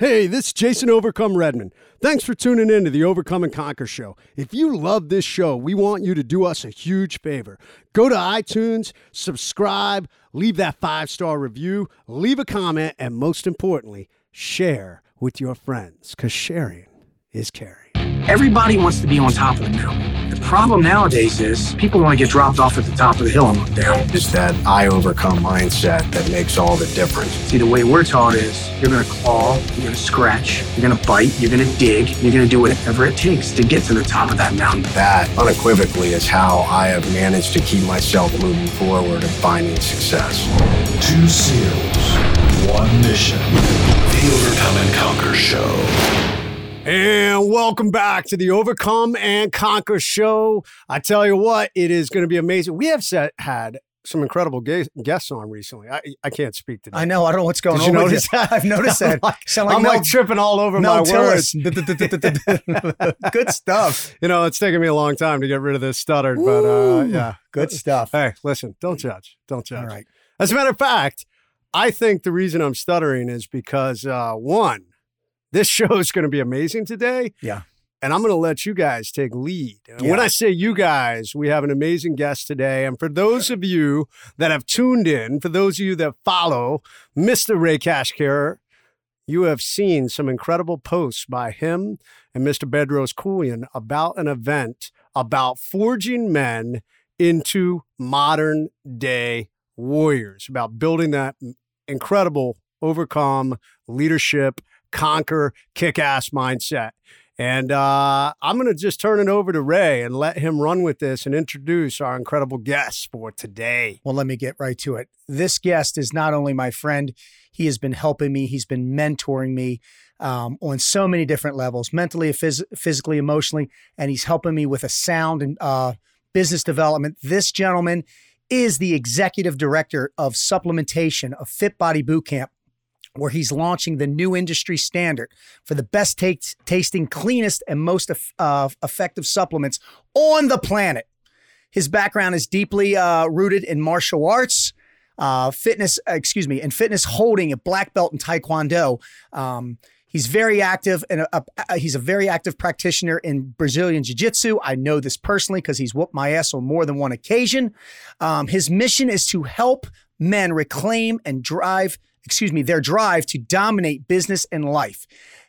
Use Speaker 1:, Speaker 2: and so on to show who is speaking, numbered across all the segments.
Speaker 1: Hey, this is Jason Overcome Redmond. Thanks for tuning in to the Overcome and Conquer show. If you love this show, we want you to do us a huge favor. Go to iTunes, subscribe, leave that five star review, leave a comment, and most importantly, share with your friends because sharing is caring.
Speaker 2: Everybody wants to be on top of the mountain. The problem nowadays is people want to get dropped off at the top of the hill and look down.
Speaker 3: It's that I overcome mindset that makes all the difference.
Speaker 2: See, the way we're taught is you're going to claw, you're going to scratch, you're going to bite, you're going to dig, you're going to do whatever it takes to get to the top of that mountain.
Speaker 3: That unequivocally is how I have managed to keep myself moving forward and finding success.
Speaker 4: Two SEALs, one mission. The Overcome and Conquer Show.
Speaker 1: And welcome back to the Overcome and Conquer show. I tell you what, it is going to be amazing. We have set, had some incredible guests on recently. I, I can't speak to.
Speaker 5: I know. I don't know what's going
Speaker 1: Did
Speaker 5: on.
Speaker 1: You notice that?
Speaker 5: I've noticed that.
Speaker 1: I'm like,
Speaker 5: Sound like
Speaker 1: I'm like tripping all over my words.
Speaker 5: Good stuff.
Speaker 1: You know, it's taken me a long time to get rid of this stutter, but uh, yeah,
Speaker 5: Good stuff.
Speaker 1: Hey, listen, don't judge. Don't judge.
Speaker 5: All right.
Speaker 1: As a matter of fact, I think the reason I'm stuttering is because uh, one, this show is going to be amazing today.
Speaker 5: Yeah.
Speaker 1: And I'm going to let you guys take lead. And
Speaker 5: Yeah.
Speaker 1: When I say you guys, we have an amazing guest today. And for those of you that have tuned in, for those of you that follow Mr. Ray Cashcare, you have seen some incredible posts by him and Mr. Bedros Keuilian about an event about forging men into modern day warriors, about building that incredible overcome leadership, conquer, kick ass mindset. And uh, I'm going to just turn it over to Ray and let him run with this and introduce our incredible guest for today.
Speaker 5: Well, let me get right to it. This guest is not only my friend, he has been helping me, he's been mentoring me um, on so many different levels mentally, phys- physically, emotionally, and he's helping me with a sound and uh, business development. This gentleman is the executive director of supplementation of Fit Body Bootcamp. Where he's launching the new industry standard for the best taste, tasting, cleanest, and most uh, effective supplements on the planet. His background is deeply uh, rooted in martial arts, uh, fitness, uh, excuse me, and fitness holding a black belt in Taekwondo. Um, he's very active and a, a- he's a very active practitioner in Brazilian Jiu Jitsu. I know this personally because he's whooped my ass on more than one occasion. Um, his mission is to help men reclaim and drive, excuse me, their drive to dominate business and life.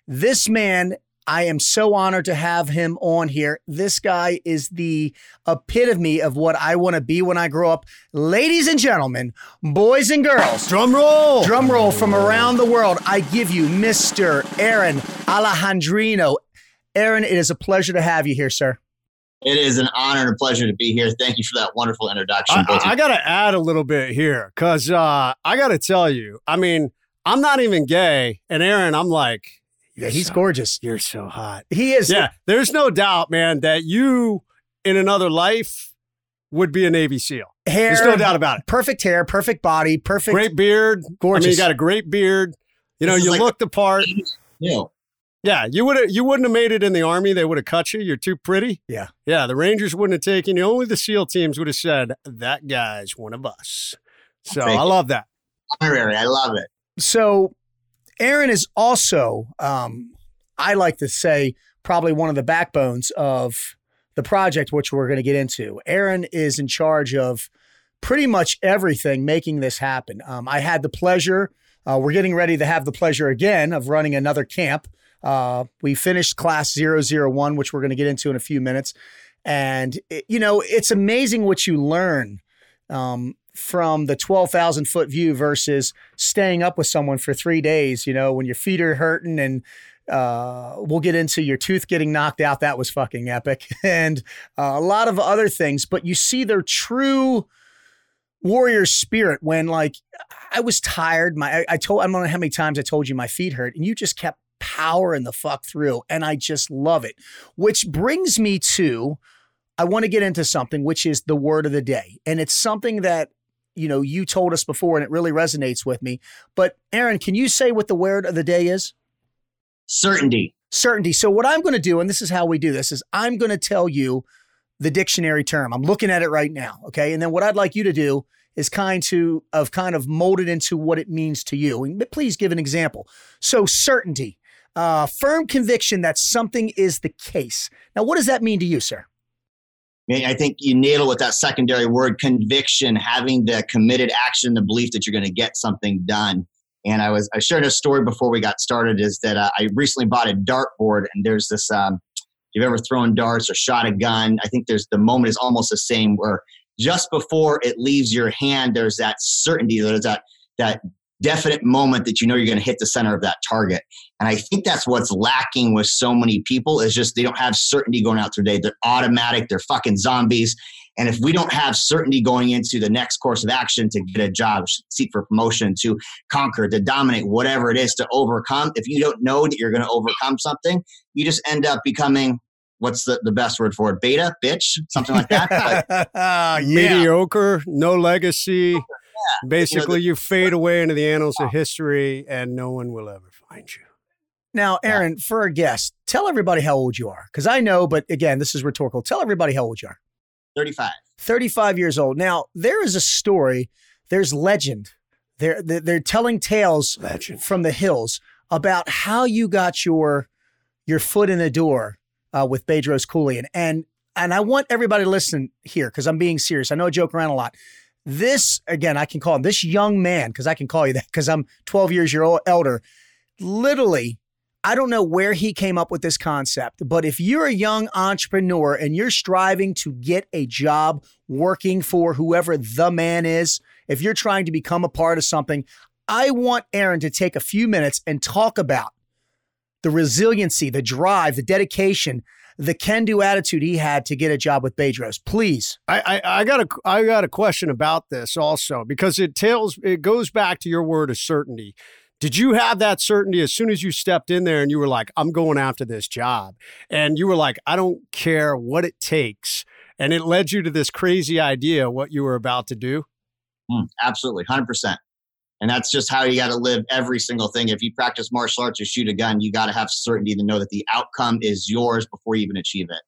Speaker 5: This man I am so honored to have him on here. This guy is the epitome of what I want to be when I grow up. Ladies and gentlemen, boys and girls,
Speaker 1: Drum roll!
Speaker 5: drum roll from around the world. I give you Mr. Erin Alejandrino. Erin, it is a pleasure to have you here, sir.
Speaker 6: It is an honor and a pleasure to be here. Thank you for that wonderful introduction.
Speaker 1: I,
Speaker 6: both
Speaker 1: I, got to add a little bit here because uh, I got to tell you, I mean, I'm not even gay. And Erin, I'm like,
Speaker 5: Yeah, he's
Speaker 1: so-
Speaker 5: gorgeous.
Speaker 1: You're so hot.
Speaker 5: He is.
Speaker 1: Yeah, there's no doubt, man, that you in another life would be a Navy SEAL.
Speaker 5: Hair,
Speaker 1: There's no doubt about it.
Speaker 5: Perfect hair, perfect body, perfect.
Speaker 1: Great beard.
Speaker 5: Gorgeous.
Speaker 1: I mean, you got a great beard. You know, you
Speaker 6: like-
Speaker 1: look the part.
Speaker 6: you know,
Speaker 1: Yeah, you would have you wouldn't have made it in the army. They would have cut you. You're too pretty.
Speaker 5: Yeah.
Speaker 1: Yeah, the Rangers wouldn't have taken you. Only the SEAL teams would have said, that guy's one of us. So
Speaker 6: Thank
Speaker 1: I love that.
Speaker 6: honorary. I love it.
Speaker 5: So, Erin is also, um, I like to say, probably one of the backbones of the project, which we're going to get into. Erin is in charge of pretty much everything making this happen. Um, I had the pleasure, uh, we're getting ready to have the pleasure again of running another camp. Uh, we finished class 001, which we're going to get into in a few minutes. And, it- you know, it's amazing what you learn um, from the 12,000 foot view versus staying up with someone for three days, you know, when your feet are hurting and uh, we'll get into your tooth getting knocked out. That was fucking epic. And uh, a lot of other things, but you see their true warrior spirit when like I was tired. My, I, I told, I don't know how many times I told you my feet hurt and you just kept powering the fuck through. And I just love it, which brings me to, I want to get into something, which is the word of the day. And it's something that you know, you told us before and it really resonates with me. But Erin, can you say what the word of the day is?
Speaker 6: Certainty.
Speaker 5: Certainty. So what I'm going to do, and this is how we do this, is I'm going to tell you the dictionary term. I'm looking at it right now. Okay. And then what I'd like you to do is kind to of kind of mold it into what it means to you. And please give an example. So certainty. Uh, firm conviction that something is the case. Now, what does that mean to you, sir?
Speaker 6: I think you nail it with that secondary word conviction, having the committed action, the belief that you're going to get something done. And I was I shared a story before we got started is that uh, I recently bought a dartboard and there's this um, if you've ever thrown darts or shot a gun, I think there's the moment is almost the same where just before it leaves your hand, there's that certainty, there's that that definite moment that you know you're going to hit the center of that target. And I think that's what's lacking with so many people is just they don't have certainty going out through the day. They're automatic, they're fucking zombies. And if we don't have certainty going into the next course of action to get a job, seek for promotion, to conquer, to dominate, whatever it is to overcome, if you don't know that you're going to overcome something, you just end up becoming what's the, the best word for it? Beta, bitch, something like that. But,
Speaker 5: yeah.
Speaker 1: Mediocre, no legacy.
Speaker 6: Yeah.
Speaker 1: Basically,
Speaker 6: You know, the-
Speaker 1: you fade away into the annals of history, and no one will ever find you.
Speaker 5: Now, Erin, for a guest, tell everybody how old you are. Because I know, but again, this is rhetorical. Tell everybody how old you are.
Speaker 6: 35.
Speaker 5: 35 years old. Now, there is a story, there's legend. They're, they're, they're telling tales
Speaker 1: Legend.
Speaker 5: from the hills about how you got your your foot in the door uh, with Bedros Keuilian. And and I want everybody to listen here because I'm being serious. I know I joke around a lot. This again, I can call him this young man because I can call you that because I'm 12 years your old elder. Literally, I don't know where he came up with this concept, but if you're a young entrepreneur and you're striving to get a job working for whoever the man is, if you're trying to become a part of something, I want Erin to take a few minutes and talk about the resiliency, the drive, the dedication, the can-do attitude he had to get a job with Bedros. Please.
Speaker 1: I, I, I got a I got a question about this also because it tells it goes back to your word of certainty. Did you have that certainty as soon as you stepped in there and you were like, I'm going after this job? And you were like, I don't care what it takes. And it led you to this crazy idea what you were about to do?
Speaker 6: Mm, absolutely, 100%. And that's just how you got to live every single thing. If you practice martial arts or shoot a gun, you got to have certainty to know that the outcome is yours before you even achieve it.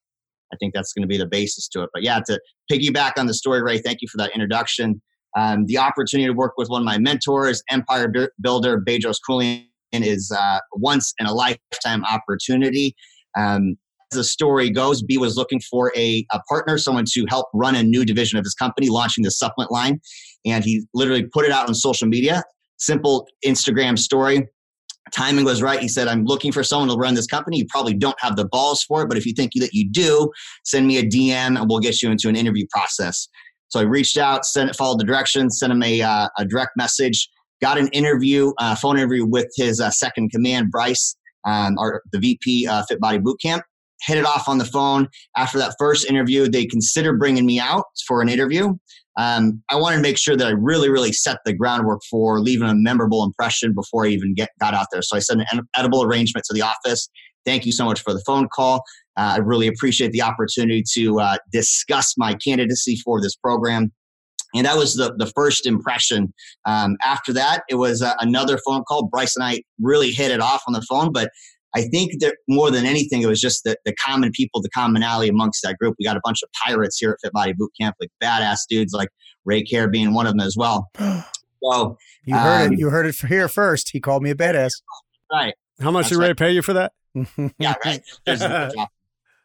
Speaker 6: I think that's going to be the basis to it. But yeah, to piggyback on the story, Ray, thank you for that introduction. Um, the opportunity to work with one of my mentors, Empire Builder, Bedros Keuilian, is uh, once in a lifetime opportunity. Um, the story goes, B was looking for a, a partner, someone to help run a new division of his company, launching the supplement line. And he literally put it out on social media, simple Instagram story. Timing was right. He said, I'm looking for someone to run this company. You probably don't have the balls for it, but if you think that you do, send me a DM and we'll get you into an interview process. So I reached out, sent followed the directions, sent him a, uh, a direct message, got an interview, uh, phone interview with his uh, second command, Bryce, um, or the VP uh, Fit Body Bootcamp. Hit it off on the phone. After that first interview, they considered bringing me out for an interview. Um, I wanted to make sure that I really, really set the groundwork for leaving a memorable impression before I even get got out there. So I sent an edible arrangement to the office. Thank you so much for the phone call. Uh, I really appreciate the opportunity to uh, discuss my candidacy for this program. And that was the, the first impression. Um, after that, it was uh, another phone call. Bryce and I really hit it off on the phone, but I think that more than anything, it was just the, the common people, the commonality amongst that group. We got a bunch of pirates here at Fit Body Boot Camp, like badass dudes like Ray Care being one of them as well. So,
Speaker 5: You heard
Speaker 6: Um,
Speaker 5: it. You heard it here first. He called me a badass.
Speaker 6: right.
Speaker 1: How much
Speaker 6: That's
Speaker 1: did Ray
Speaker 6: right.
Speaker 1: pay you for that?
Speaker 6: Yeah, right. There's no job.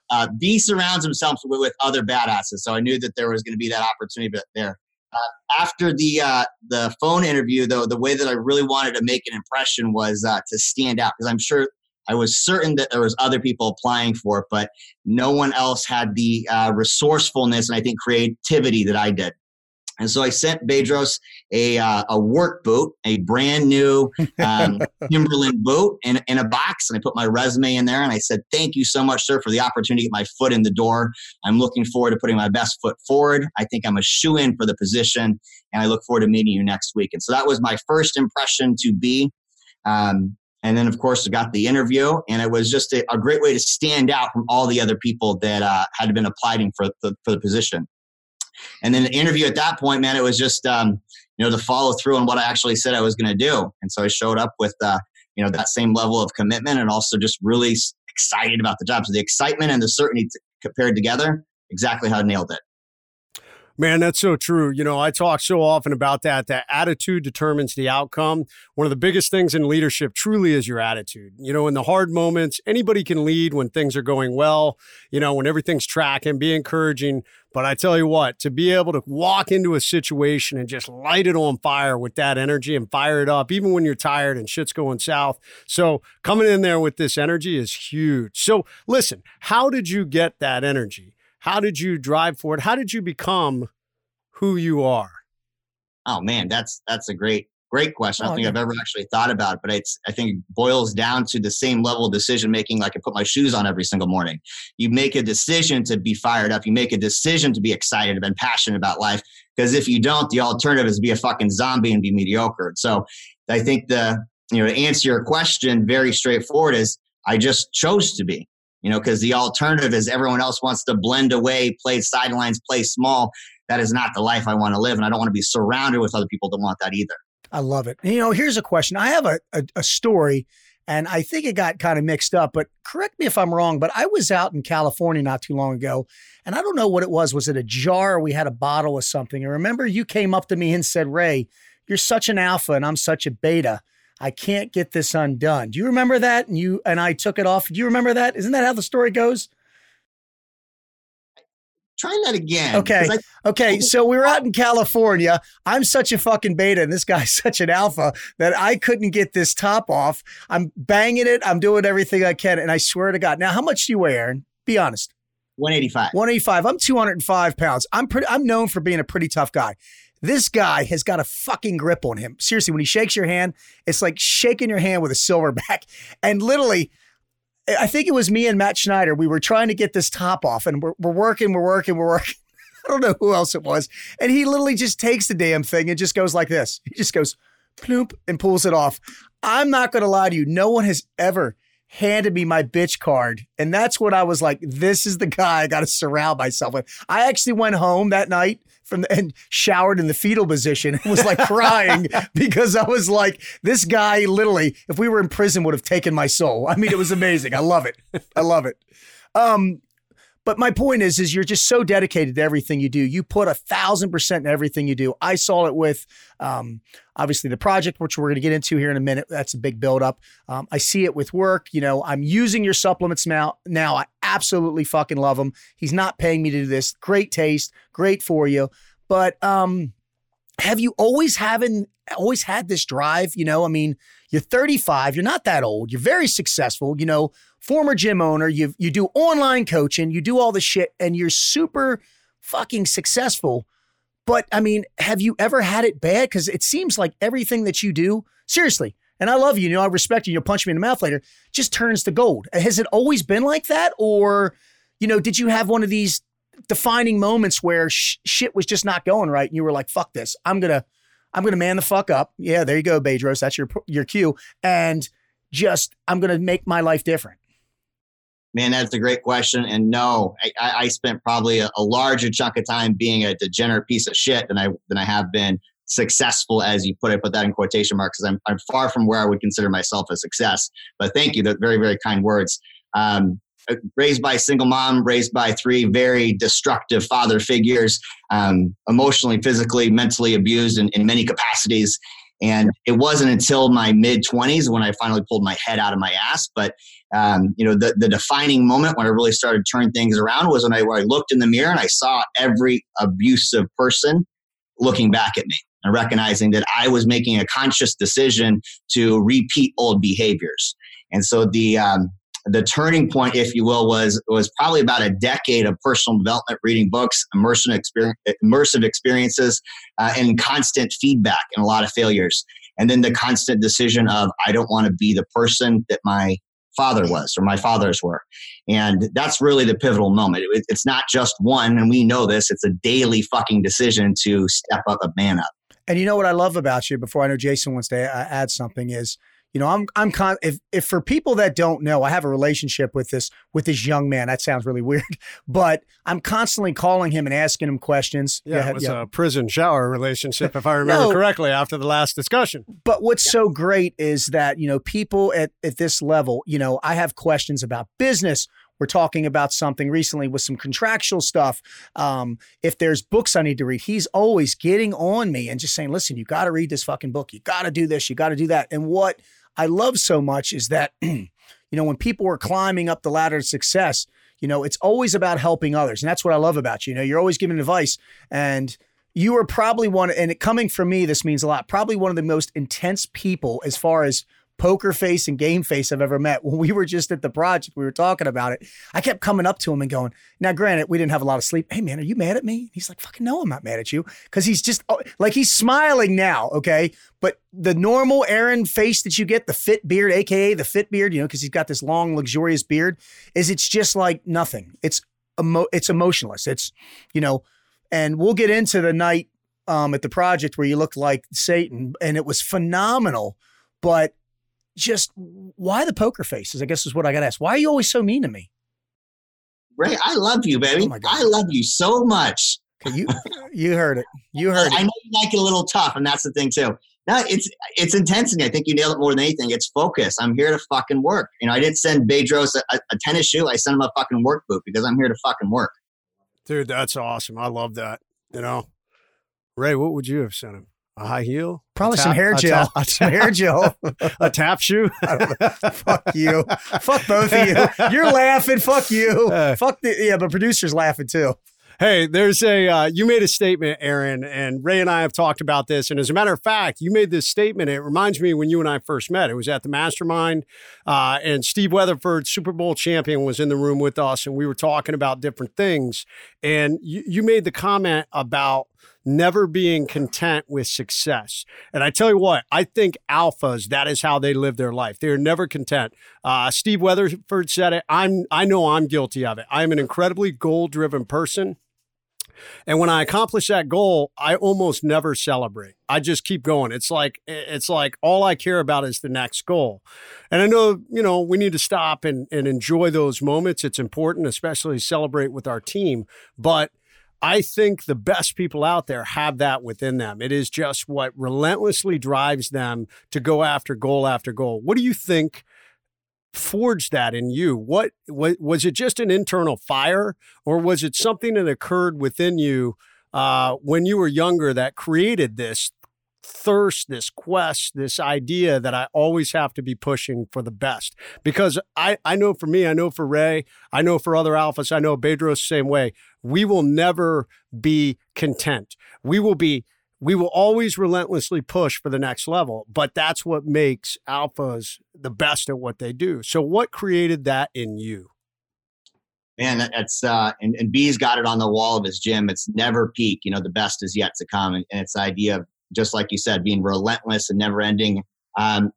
Speaker 6: uh, B surrounds himself with, with other badasses, so I knew that there was going to be that opportunity but there. Uh, after the uh, the phone interview, though, the way that I really wanted to make an impression was uh, to stand out because I'm sure I was certain that there was other people applying for it, but no one else had the uh, resourcefulness and I think creativity that I did. And so I sent Bedros a uh, a work boot, a brand new um, Timberland boot in, in a box, and I put my resume in there. And I said, "Thank you so much, sir, for the opportunity to get my foot in the door. I'm looking forward to putting my best foot forward. I think I'm a shoe in for the position, and I look forward to meeting you next week." And so that was my first impression to be. Um, and then, of course, I got the interview, and it was just a, a great way to stand out from all the other people that uh, had been applying for the, for the position. And then the interview at that point, man, it was just um, you know to follow through on what I actually said I was going to do. And so I showed up with uh, you know that same level of commitment, and also just really excited about the job. So the excitement and the certainty t- compared together, exactly how I nailed it.
Speaker 1: Man, that's so true. You know, I talk so often about that, that attitude determines the outcome. One of the biggest things in leadership truly is your attitude. You know, in the hard moments, anybody can lead when things are going well, you know, when everything's tracking, be encouraging. But I tell you what, to be able to walk into a situation and just light it on fire with that energy and fire it up, even when you're tired and shit's going south. So coming in there with this energy is huge. So listen, how did you get that energy? How did you drive for it? How did you become who you are?
Speaker 6: Oh man, that's that's a great great question. I
Speaker 5: Oh,
Speaker 6: don't think
Speaker 5: yeah.
Speaker 6: I've ever actually thought about it, but it's I think it boils down to the same level of decision making like I put my shoes on every single morning. You make a decision to be fired up. You make a decision to be excited and passionate about life. Because if you don't, the alternative is be a fucking zombie and be mediocre. So I think the you know to answer your question very straightforward is I just chose to be. You know, because the alternative is everyone else wants to blend away, play sidelines, play small. That is not the life I want to live, and I don't want to be surrounded with other people that want that either.
Speaker 5: I love it. You know, here's a question. I have a, a, a story, and I think it got kind of mixed up, but correct me if I'm wrong. But I was out in California not too long ago, and I don't know what it was. Was it a jar we had a bottle of something? And remember, you came up to me and said, Ray, you're such an alpha, and I'm such a beta. I can't get this undone. Do you remember that? And you and I took it off. Do you remember that? Isn't that how the story goes?
Speaker 6: Try that again.
Speaker 5: Okay.
Speaker 6: I-
Speaker 5: Okay, so we were out in California. I'm such a fucking beta, and this guy's such an alpha that I couldn't get this top off. I'm banging it. I'm doing everything I can, and I swear to God. Now, how much do you weigh, Erin? Be honest.
Speaker 6: 185.
Speaker 5: 185. I'm 205 pounds. I'm pretty. I'm known for being a pretty tough guy. This guy has got a fucking grip on him. Seriously, when he shakes your hand, it's like shaking your hand with a silverback. And literally, I think it was me and Matt Schneider. We were trying to get this top off, and we're, we're working, we're working, we're working. I don't know who else it was. And he literally just takes the damn thing and just goes like this. He just goes ploop and pulls it off. I'm not going to lie to you. No one has ever handed me my bitch card. And that's what I was like, this is the guy I got to surround myself with. I actually went home that night from the, and showered in the fetal position and was like crying because I was like, this guy literally, if we were in prison, would have taken my soul. I mean, it was amazing. I love it. I love it. Um, but my point is, is you're just so dedicated to everything you do. You put a thousand percent in everything you do. I saw it with, um, obviously the project, which we're going to get into here in a minute. That's a big buildup. Um, I see it with work. You know, I'm using your supplements now. Now I absolutely fucking love them. He's not paying me to do this. Great taste, great for you. But um, have you always having always had this drive? You know, I mean, you're 35. You're not that old. You're very successful. You know, former gym owner. You you do online coaching. You do all the shit, and you're super fucking successful. But I mean, have you ever had it bad? Because it seems like everything that you do, seriously, and I love you, you know, I respect you, you'll punch me in the mouth later, just turns to gold. Has it always been like that? Or, you know, did you have one of these defining moments where sh- shit was just not going right and you were like, fuck this, I'm gonna, I'm gonna man the fuck up. Yeah, there you go, Bedros, that's your, your cue. And just, I'm gonna make my life different.
Speaker 6: Man, that's a great question. And no, I, I spent probably a, a larger chunk of time being a degenerate piece of shit than I than I have been successful, as you put it. Put that in quotation marks, because I'm I'm far from where I would consider myself a success. But thank you, they're very very kind words. Um, raised by a single mom, raised by three very destructive father figures, um, emotionally, physically, mentally abused in, in many capacities. And it wasn't until my mid 20s when I finally pulled my head out of my ass. But um, you know, the, the defining moment when I really started turning things around was when I, I looked in the mirror and I saw every abusive person looking back at me and recognizing that I was making a conscious decision to repeat old behaviors. And so the um, the turning point, if you will, was was probably about a decade of personal development, reading books, immersive experience, immersive experiences, uh, and constant feedback and a lot of failures. And then the constant decision of I don't want to be the person that my father was or my fathers were. And that's really the pivotal moment. It, it's not just one, and we know this, it's a daily fucking decision to step up and man up.
Speaker 5: And you know what I love about you before I know Jason wants to add something is, you know, I'm I'm con- if if for people that don't know, I have a relationship with this with this young man. That sounds really weird, but I'm constantly calling him and asking him questions. Go
Speaker 1: Yeah, it was a prison shower relationship, if I remember
Speaker 5: No.
Speaker 1: correctly, after the last discussion.
Speaker 5: But what's so great is that, you know, people at, at this level, you know, I have questions about business, we're talking about something recently with some contractual stuff. Um, if there's books I need to read, he's always getting on me and just saying, listen, you got to read this fucking book. You got to do this. You got to do that. And what I love so much is that, you know, when people are climbing up the ladder of success, you know, it's always about helping others. And that's what I love about you. You know, you're always giving advice. And you are probably one, and it, coming from me, this means a lot, probably one of the most intense people as far as poker face and game face I've ever met. When we were just at the project, we were talking about it. I kept coming up to him and going, now, granted, we didn't have a lot of sleep. Hey, man, are you mad at me? He's like, fucking no, I'm not mad at you. Cause he's just oh, like, he's smiling now. Okay. But the normal Erin face that you get, the fit beard, AKA the fit beard, you know, cause he's got this long, luxurious beard, is it's just like nothing. It's, emo- it's emotionless. It's, you know, and we'll get into the night um, at the project where you looked like Satan, and it was phenomenal. But just why the poker faces? I guess is what I got to ask. Why are you always so mean to me?
Speaker 6: Ray, I love you, baby.
Speaker 5: Oh
Speaker 6: I love you so much.
Speaker 5: Okay, you you heard it. You heard
Speaker 6: I
Speaker 5: it.
Speaker 6: I know you like it a little tough, and that's the thing too. No, it's it's intensity. I think you nailed it more than anything. It's focus. I'm here to fucking work. You know, I didn't send Bedros a, a, a tennis shoe. I sent him a fucking work boot because I'm here to fucking work.
Speaker 1: Dude, that's awesome. I love that. You know, Ray, what would you have sent him? A high heel?
Speaker 5: Probably
Speaker 1: A
Speaker 5: some
Speaker 1: tap-
Speaker 5: hair gel.
Speaker 1: tap-
Speaker 5: some hair gel.
Speaker 1: a tap shoe?
Speaker 5: Fuck you. Fuck both of you. You're laughing. Fuck you.
Speaker 1: Uh,
Speaker 5: Fuck the yeah, but producer's laughing too.
Speaker 1: Hey, there's a uh, you made a statement, Erin, and Ray and I have talked about this. And as a matter of fact, you made this statement. It reminds me when you and I first met. It was at the Mastermind, uh, and Steve Weatherford, Super Bowl champion, was in the room with us, and we were talking about different things. And you, you made the comment about never being content with success. And I tell you what, I think alphas, that is how they live their life. They're never content. Uh, Steve Weatherford said it. I'm I know I'm guilty of it. I'm an incredibly goal-driven person. And when I accomplish that goal, I almost never celebrate. I just keep going. It's like it's like all I care about is the next goal. And I know, you know, we need to stop and, and enjoy those moments. It's important, especially celebrate with our team. But I think the best people out there have that within them. It is just what relentlessly drives them to go after goal after goal. What do you think forged that in you? What was, it just an internal fire or was it something that occurred within you uh, when you were younger that created this thirst, this quest, this idea that I always have to be pushing for the best. Because I, I know for me, I know for Ray, I know for other alphas, I know Bedros same way. We will never be content. We will be we will always relentlessly push for the next level, but that's what makes alphas the best at what they do. So what created that in you?
Speaker 6: Man, that- that's uh, and, and B's got it on the wall of his gym. It's never peak. You know, the best is yet to come, and, and it's the idea of just like you said, being relentless and never ending. Um,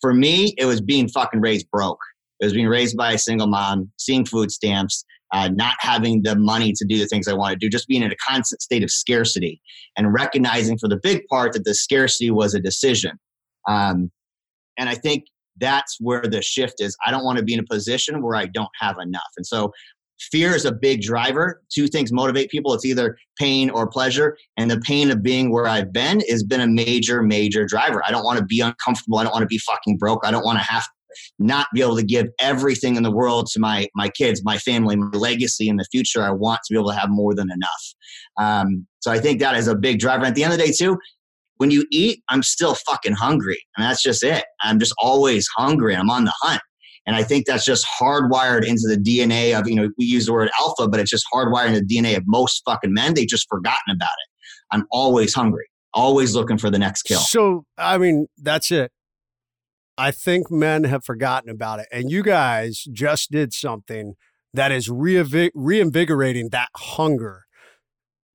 Speaker 6: for me, it was being fucking raised broke. It was being raised by a single mom, seeing food stamps, uh, not having the money to do the things I want to do, just being in a constant state of scarcity and recognizing for the big part that the scarcity was a decision. Um, and I think that's where the shift is. I don't want to be in a position where I don't have enough. And so fear is a big driver. Two things motivate people it's either pain or pleasure. And the pain of being where I've been has been a major, major driver. I don't want to be uncomfortable. I don't want to be fucking broke. I don't want to have not be able to give everything in the world to my my kids, my family, my legacy in the future. I want to be able to have more than enough. Um, so I think that is a big driver. At the end of the day, too, when you eat, I'm still fucking hungry, and that's just it. I'm just always hungry. I'm on the hunt. And I think that's just hardwired into the DNA of, you know, we use the word alpha, but it's just hardwired in the DNA of most fucking men. They've just forgotten about it. I'm always hungry, always looking for the next kill.
Speaker 1: So, I mean, that's it. I think men have forgotten about it. And you guys just did something that is reinvig- reinvigorating that hunger.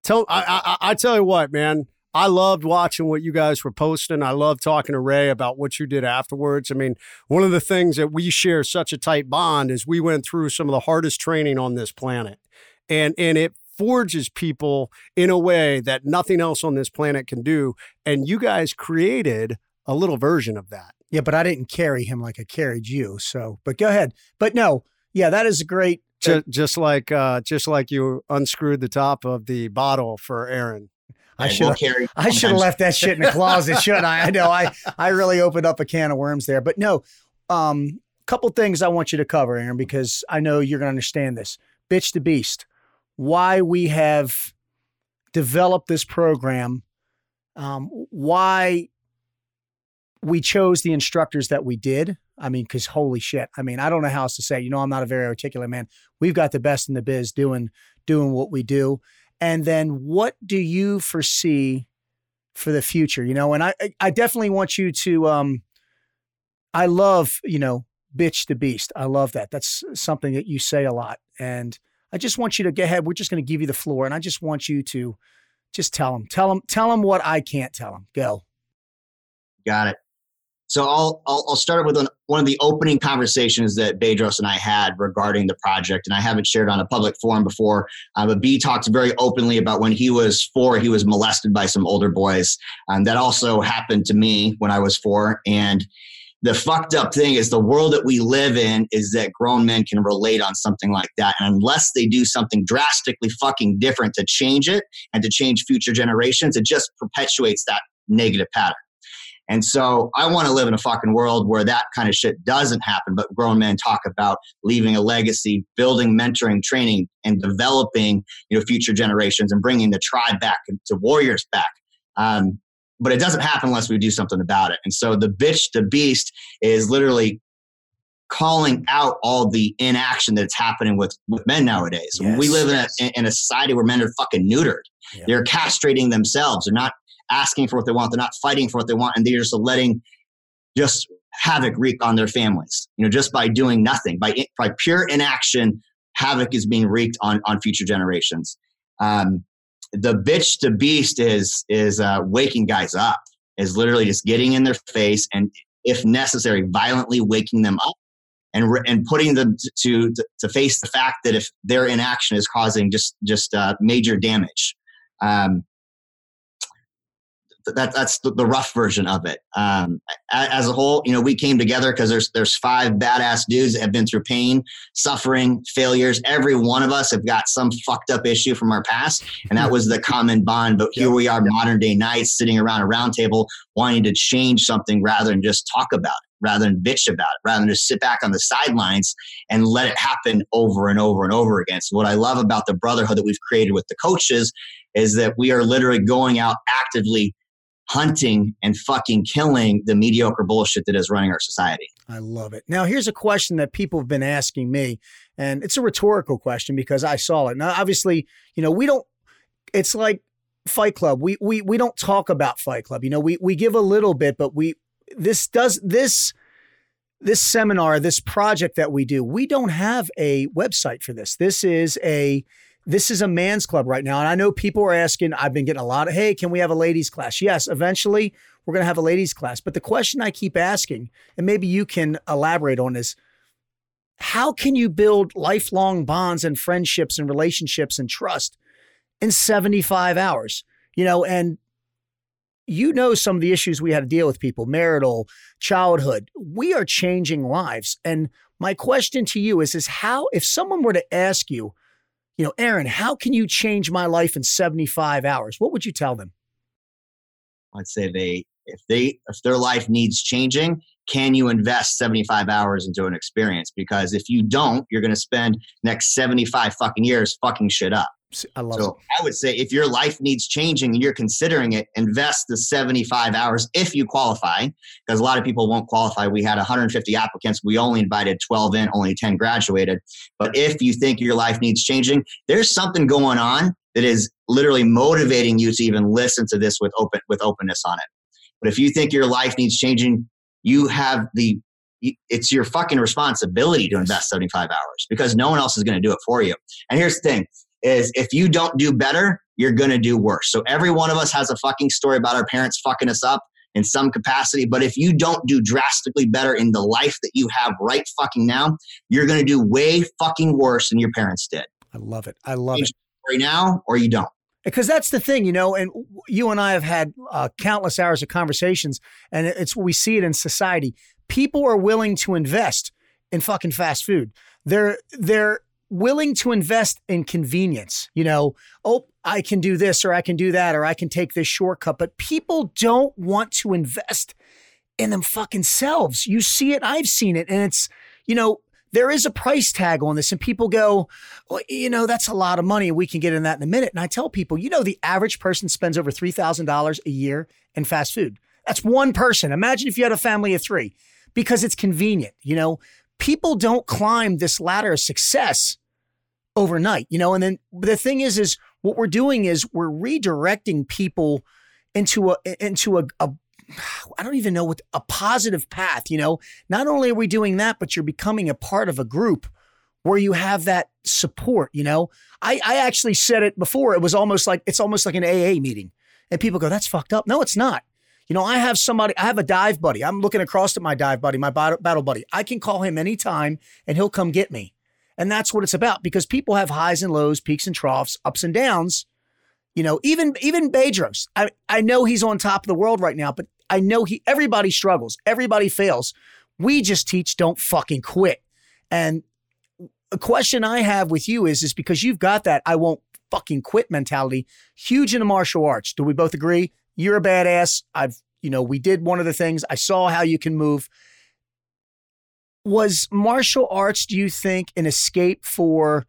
Speaker 1: Tell I, I I tell you what, man. I loved watching what you guys were posting. I love talking to Ray about what you did afterwards. I mean, one of the things that we share such a tight bond is we went through some of the hardest training on this planet. And and it forges people in a way that nothing else on this planet can do. And you guys created a little version of that.
Speaker 5: Yeah, but I didn't carry him like I carried you. So, but go ahead. But no, yeah, that is a great.
Speaker 1: Just, just like uh, just like you unscrewed the top of the bottle for Erin.
Speaker 5: I should
Speaker 6: we'll carry
Speaker 5: I should have left that shit in the closet, shouldn't I? I know I I really opened up a can of worms there. But no, um, couple things I want you to cover, Erin, because I know you're going to understand this. Bitch to Beast, why we have developed this program, um, why we chose the instructors that we did. I mean, because holy shit. I mean, I don't know how else to say. You know, I'm not a very articulate man. We've got the best in the biz doing doing what we do. And then what do you foresee for the future? You know, and I I definitely want you to um I love, you know, bitch the beast. I love that. That's something that you say a lot. And I just want you to get ahead. We're just going to give you the floor. And I just want you to just tell them, tell them, tell them what I can't tell them. Go.
Speaker 6: Got it. So I'll, I'll, I'll start with one of the opening conversations that Bedros and I had regarding the project, and I haven't shared on a public forum before. Uh, but B talks very openly about when he was four, he was molested by some older boys. Um, that also happened to me when I was four, and the fucked up thing is the world that we live in is that grown men can relate on something like that. And unless they do something drastically fucking different to change it and to change future generations, it just perpetuates that negative pattern. And so I want to live in a fucking world where that kind of shit doesn't happen, but grown men talk about leaving a legacy, building mentoring, training, and developing, you know, future generations and bringing the tribe back to warriors back. Um, but it doesn't happen unless we do something about it. And so the bitch the beast is literally calling out all the inaction that's happening with, with men nowadays. Yes, we live yes. in, a, in a society where men are fucking neutered. Yeah. They're castrating themselves. They're not asking for what they want. They're not fighting for what they want. And they're just letting just havoc wreak on their families, you know, just by doing nothing, by, by pure inaction, havoc is being wreaked on, on future generations. Um, the bitch to beast is is uh, waking guys up is literally just getting in their face and if necessary violently waking them up and and putting them to, to, to face the fact that if their inaction is causing just just uh, major damage um, that that's the, the, rough version of it. Um, as a whole, you know, we came together because there's there's five badass dudes that have been through pain, suffering, failures. Every one of us have got some fucked up issue from our past, and that was the common bond. But here we are, modern day knights, sitting around a round table, wanting to change something rather than just talk about it, rather than bitch about it, rather than just sit back on the sidelines and let it happen over and over and over again. So what I love about the brotherhood that we've created with the coaches is that we are literally going out actively hunting and fucking killing the mediocre bullshit that is running our society.
Speaker 5: I love it. Now, here's a question that people have been asking me, and it's a rhetorical question because I saw it. Now, obviously, you know, we don't, it's like Fight Club. We, we, we don't talk about Fight Club. You know, we, we give a little bit, but we, this does, this, this seminar, this project that we do, we don't have a website for this. This is a, this is a man's club right now. And I know people are asking, I've been getting a lot of, hey, can we have a ladies class? Yes, eventually we're going to have a ladies class. But the question I keep asking, and maybe you can elaborate on is, how can you build lifelong bonds and friendships and relationships and trust in 75 hours? You know, and you know some of the issues we had to deal with people, marital, childhood. We are changing lives. And my question to you is, is how, if someone were to ask you, you know, Erin, how can you change my life in 75 hours? What would you tell them?
Speaker 6: I'd say they if they if their life needs changing, can you invest 75 hours into an experience? Because if you don't, you're going to spend next 75 fucking years fucking shit up.
Speaker 5: I love
Speaker 6: so it. I would say if your life needs changing and you're considering it, invest the 75 hours if you qualify, because a lot of people won't qualify. We had 150 applicants. We only invited 12 in, only 10 graduated. But if you think your life needs changing, there's something going on that is literally motivating you to even listen to this with open with openness on it. But if you think your life needs changing, you have the it's your fucking responsibility to invest 75 hours because no one else is going to do it for you. And here's the thing is if you don't do better, you're going to do worse. So every one of us has a fucking story about our parents fucking us up in some capacity. But if you don't do drastically better in the life that you have right fucking now, you're going to do way fucking worse than your parents did.
Speaker 5: I love it. I love it.
Speaker 6: Right now, or you don't.
Speaker 5: Because that's the thing, you know, and you and I have had uh, countless hours of conversations, and it's we see it in society. People are willing to invest in fucking fast food. They're they're willing to invest in convenience. You know, oh, I can do this or I can do that or I can take this shortcut. But people don't want to invest in them fucking selves. You see it, I've seen it. And it's, you know, there is a price tag on this, and people go, well, you know, that's a lot of money. We can get in that in a minute. And I tell people, you know, the average person spends over $3,000 a year in fast food. That's one person. Imagine if you had a family of three because it's convenient. You know, people don't climb this ladder of success overnight, you know, and then the thing is, is what we're doing is we're redirecting people into a, into a, a I don't even know what a positive path, you know. Not only are we doing that, but you're becoming a part of a group where you have that support, you know. I, I actually said it before. It was almost like it's almost like an AA meeting. And people go, that's fucked up. No, it's not. You know, I have somebody, I have a dive buddy. I'm looking across at my dive buddy, my battle buddy. I can call him anytime and he'll come get me. And that's what it's about because people have highs and lows, peaks and troughs, ups and downs. You know, even even Bedros. I, I know he's on top of the world right now, but I know he everybody struggles, everybody fails. We just teach don't fucking quit. And a question I have with you is is because you've got that I won't fucking quit mentality, huge in the martial arts. Do we both agree? You're a badass. I've, you know, we did one of the things. I saw how you can move. Was martial arts, do you think, an escape for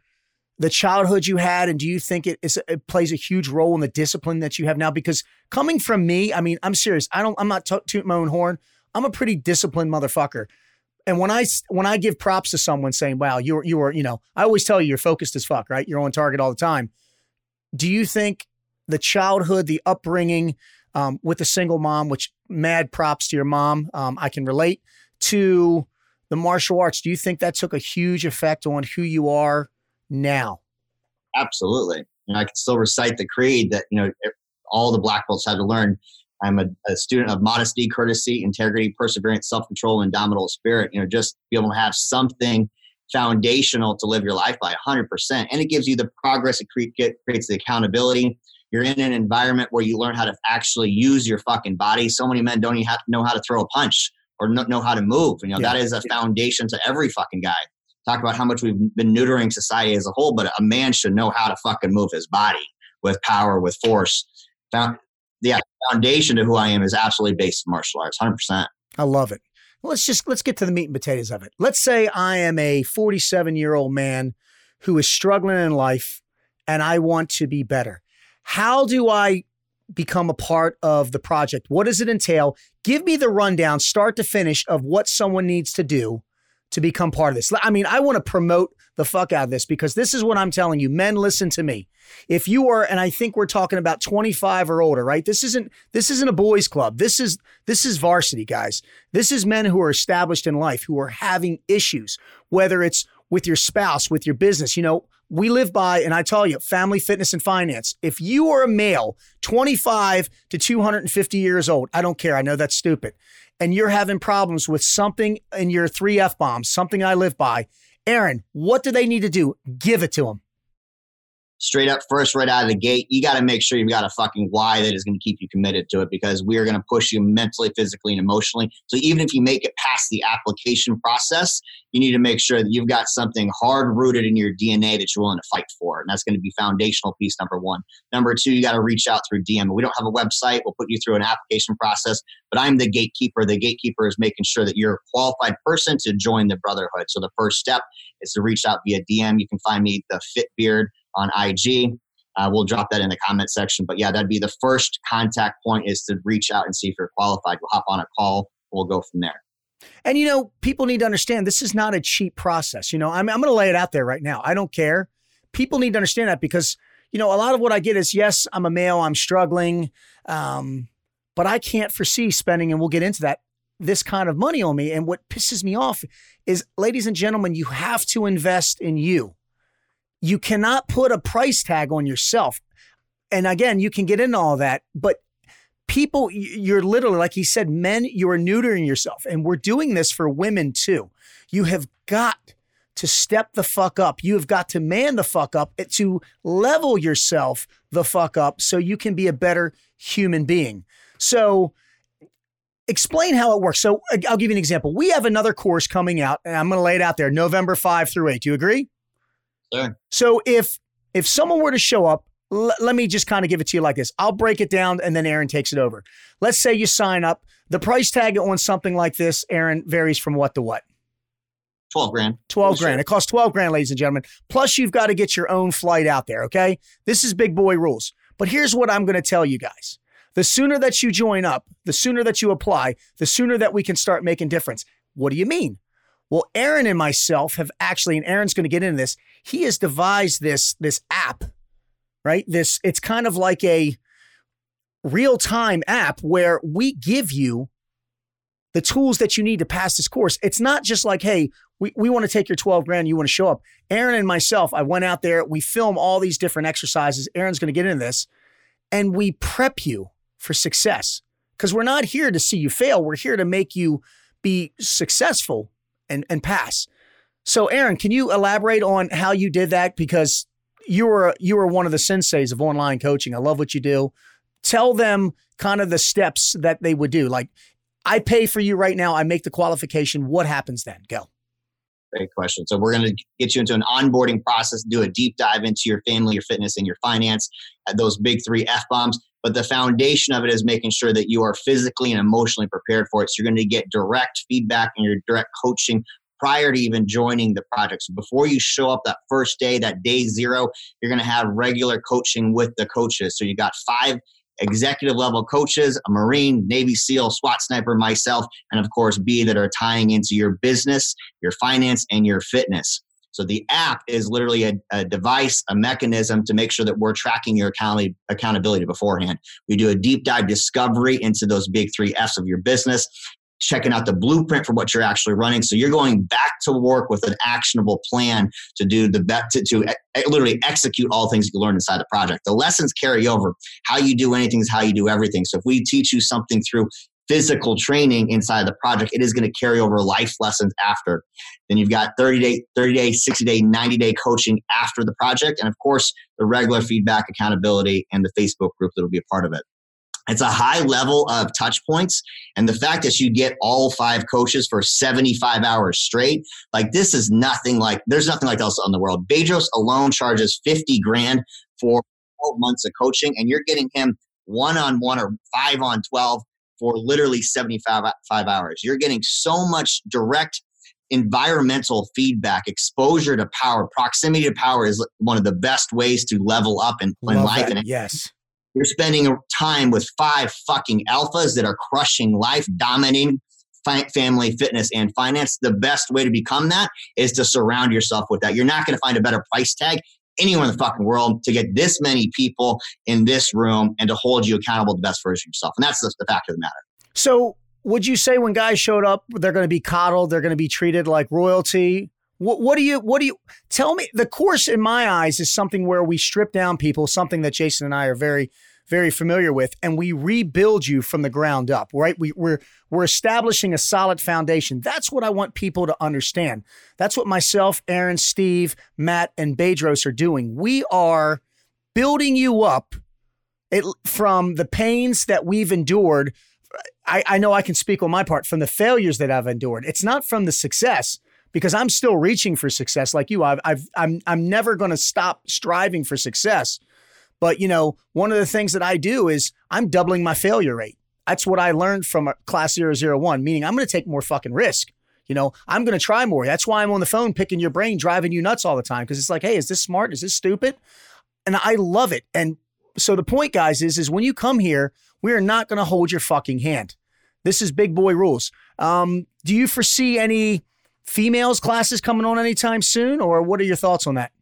Speaker 5: the childhood you had? And do you think it, is, it plays a huge role in the discipline that you have now? Because coming from me, I mean, I'm serious. I don't, I'm not t- tooting my own horn. I'm a pretty disciplined motherfucker. And when I when I give props to someone saying, "Wow, you were you were," you know, I always tell you you're focused as fuck, right? You're on target all the time. Do you think the childhood, the upbringing um, with a single mom, which mad props to your mom, um, I can relate to the martial arts. Do you think that took a huge effect on who you are now?
Speaker 6: Absolutely. Know, I can still recite the creed that you know all the black belts had to learn. I'm a, a student of modesty, courtesy, integrity, perseverance, self-control, and indomitable spirit. You know, just be able to have something foundational to live your life by 100%. And it gives you the progress, it cre- get, creates the accountability. You're in an environment where you learn how to actually use your fucking body. So many men don't even have, know how to throw a punch or know how to move. You know, yeah. that is a foundation to every fucking guy. Talk about how much we've been neutering society as a whole, but a man should know how to fucking move his body with power, with force. Found, yeah, foundation to who I am is absolutely based in martial arts, 100%.
Speaker 5: I love it let's just let's get to the meat and potatoes of it. Let's say I am a 47 year old man who is struggling in life and I want to be better. How do I become a part of the project? What does it entail? Give me the rundown, start to finish, of what someone needs to do to become part of this. I mean, I want to promote the fuck out of this because this is what I'm telling you. Men, listen to me. If you are, and I think we're talking about 25 or older, right? This isn't this isn't a boys club. This is this is varsity, guys. This is men who are established in life who are having issues, whether it's with your spouse, with your business. You know, we live by, and I tell you, family, fitness, and finance. If you are a male, 25 to 250 years old, I don't care. I know that's stupid and you're having problems with something in your three F bombs, something I live by, Erin, what do they need to do? Give it to them
Speaker 6: straight up first right out of the gate you got to make sure you've got a fucking why that is going to keep you committed to it because we are going to push you mentally physically and emotionally. So even if you make it past the application process you need to make sure that you've got something hard rooted in your dna that you're willing to fight for and that's going to be foundational piece number one. Number two you got to reach out through dm we don't have a website we'll put you through an application process but i'm the gatekeeper. The gatekeeper is making sure that you're a qualified person to join the brotherhood. So the first step is to reach out via dm you can find me the fit beard on IG. Uh, we'll drop that in the comment section. But yeah, that'd be the first contact point is to reach out and see if you're qualified. We'll hop on a call. We'll go from there.
Speaker 5: And you know, people need to understand this is not a cheap process. You know, I'm, I'm going to lay it out there right now. I don't care. People need to understand that because, you know, a lot of what I get is yes, I'm a male, I'm struggling, um, but I can't foresee spending, and we'll get into that, this kind of money on me. And what pisses me off is, ladies and gentlemen, you have to invest in you. You cannot put a price tag on yourself. And again, you can get into all that, but people, you're literally, like he said, men, you are neutering yourself. And we're doing this for women too. You have got to step the fuck up. You have got to man the fuck up eh, to level yourself the fuck up so you can be a better human being. So, explain how it works. So, I'll give you an example. We have another course coming out, and I'm going to lay it out there November 5 through 8. Do you agree?
Speaker 6: Sure.
Speaker 5: So if if someone were to show up, l- let me just kind of give it to you like this. I'll break it down and then Erin takes it over. Let's say you sign up. The price tag on something like this, Erin, varies from what to what?
Speaker 6: 12 grand.
Speaker 5: 12 grand. It costs 12 grand, ladies and gentlemen. Plus, you've got to get your own flight out there, okay? This is big boy rules. But here's what I'm going to tell you guys. The sooner that you join up, the sooner that you apply, the sooner that we can start making difference. What do you mean? Well, Erin and myself have actually, and Erin's going to get into this. He has devised this this app, right? This it's kind of like a real time app where we give you the tools that you need to pass this course. It's not just like, hey, we, we want to take your 12 grand, you want to show up. Erin and myself, I went out there, we film all these different exercises. Erin's going to get into this, and we prep you for success. Because we're not here to see you fail, we're here to make you be successful and, and pass. So, Erin, can you elaborate on how you did that? Because you were you were one of the senseis of online coaching. I love what you do. Tell them kind of the steps that they would do. Like, I pay for you right now. I make the qualification. What happens then? Go.
Speaker 6: Great question. So we're going to get you into an onboarding process, do a deep dive into your family, your fitness, and your finance, uh, those big three F bombs. But the foundation of it is making sure that you are physically and emotionally prepared for it. So you're going to get direct feedback and your direct coaching prior to even joining the project. So before you show up that first day, that day zero, you're going to have regular coaching with the coaches. So you got five executive level coaches, a Marine, Navy SEAL, SWAT sniper, myself, and of course, B that are tying into your business, your finance, and your fitness. So the app is literally a, a, device, a mechanism to make sure that we're tracking your account- accountability beforehand. We do a deep dive discovery into those big three F's of your business checking out the blueprint for what you're actually running. So you're going back to work with an actionable plan to do the best to, to literally execute all things you learn inside the project. The lessons carry over. How you do anything is how you do everything. So if we teach you something through physical training inside the project, it is going to carry over life lessons after. Then you've got 30 day, 30 day, 60 day, 90 day coaching after the project. And of course, the regular feedback, accountability, and the Facebook group that will be a part of it. It's a high level of touch points. And the fact that you get all five coaches for 75 hours straight, like this is nothing like, there's nothing like else in the world. Bedros alone charges 50 grand for 12 months of coaching, and you're getting him one on one or five on 12 for literally 75 five hours. You're getting so much direct environmental feedback, exposure to power, proximity to power is one of the best ways to level up in, in life.
Speaker 5: That. And yes
Speaker 6: you're spending time with five fucking alphas that are crushing life, dominating family, fitness, and finance. The best way to become that is to surround yourself with that. You're not going to find a better price tag anywhere in the fucking world to get this many people in this room and to hold you accountable to the best version of yourself. And that's the, the fact of the matter.
Speaker 5: So, would you say when guys showed up, they're going to be coddled, they're going to be treated like royalty? What, what do you what do you tell me? The course in my eyes is something where we strip down people, something that Jason and I are very very familiar with, and we rebuild you from the ground up, right? We, we're we're establishing a solid foundation. That's what I want people to understand. That's what myself, Erin, Steve, Matt, and Bedros are doing. We are building you up it, from the pains that we've endured. I, I know I can speak on my part from the failures that I've endured. It's not from the success because I'm still reaching for success like you. I've, I've I'm I'm never going to stop striving for success. But, you know, one of the things that I do is I'm doubling my failure rate. That's what I learned from class 001, meaning I'm going to take more fucking risk. You know, I'm going to try more. That's why I'm on the phone picking your brain, driving you nuts all the time. Cause it's like, hey, is this smart? Is this stupid? And I love it. And so the point, guys, is, is when you come here, we are not going to hold your fucking hand. This is big boy rules. Um, do you foresee any females classes coming on anytime soon? Or what are your thoughts on that?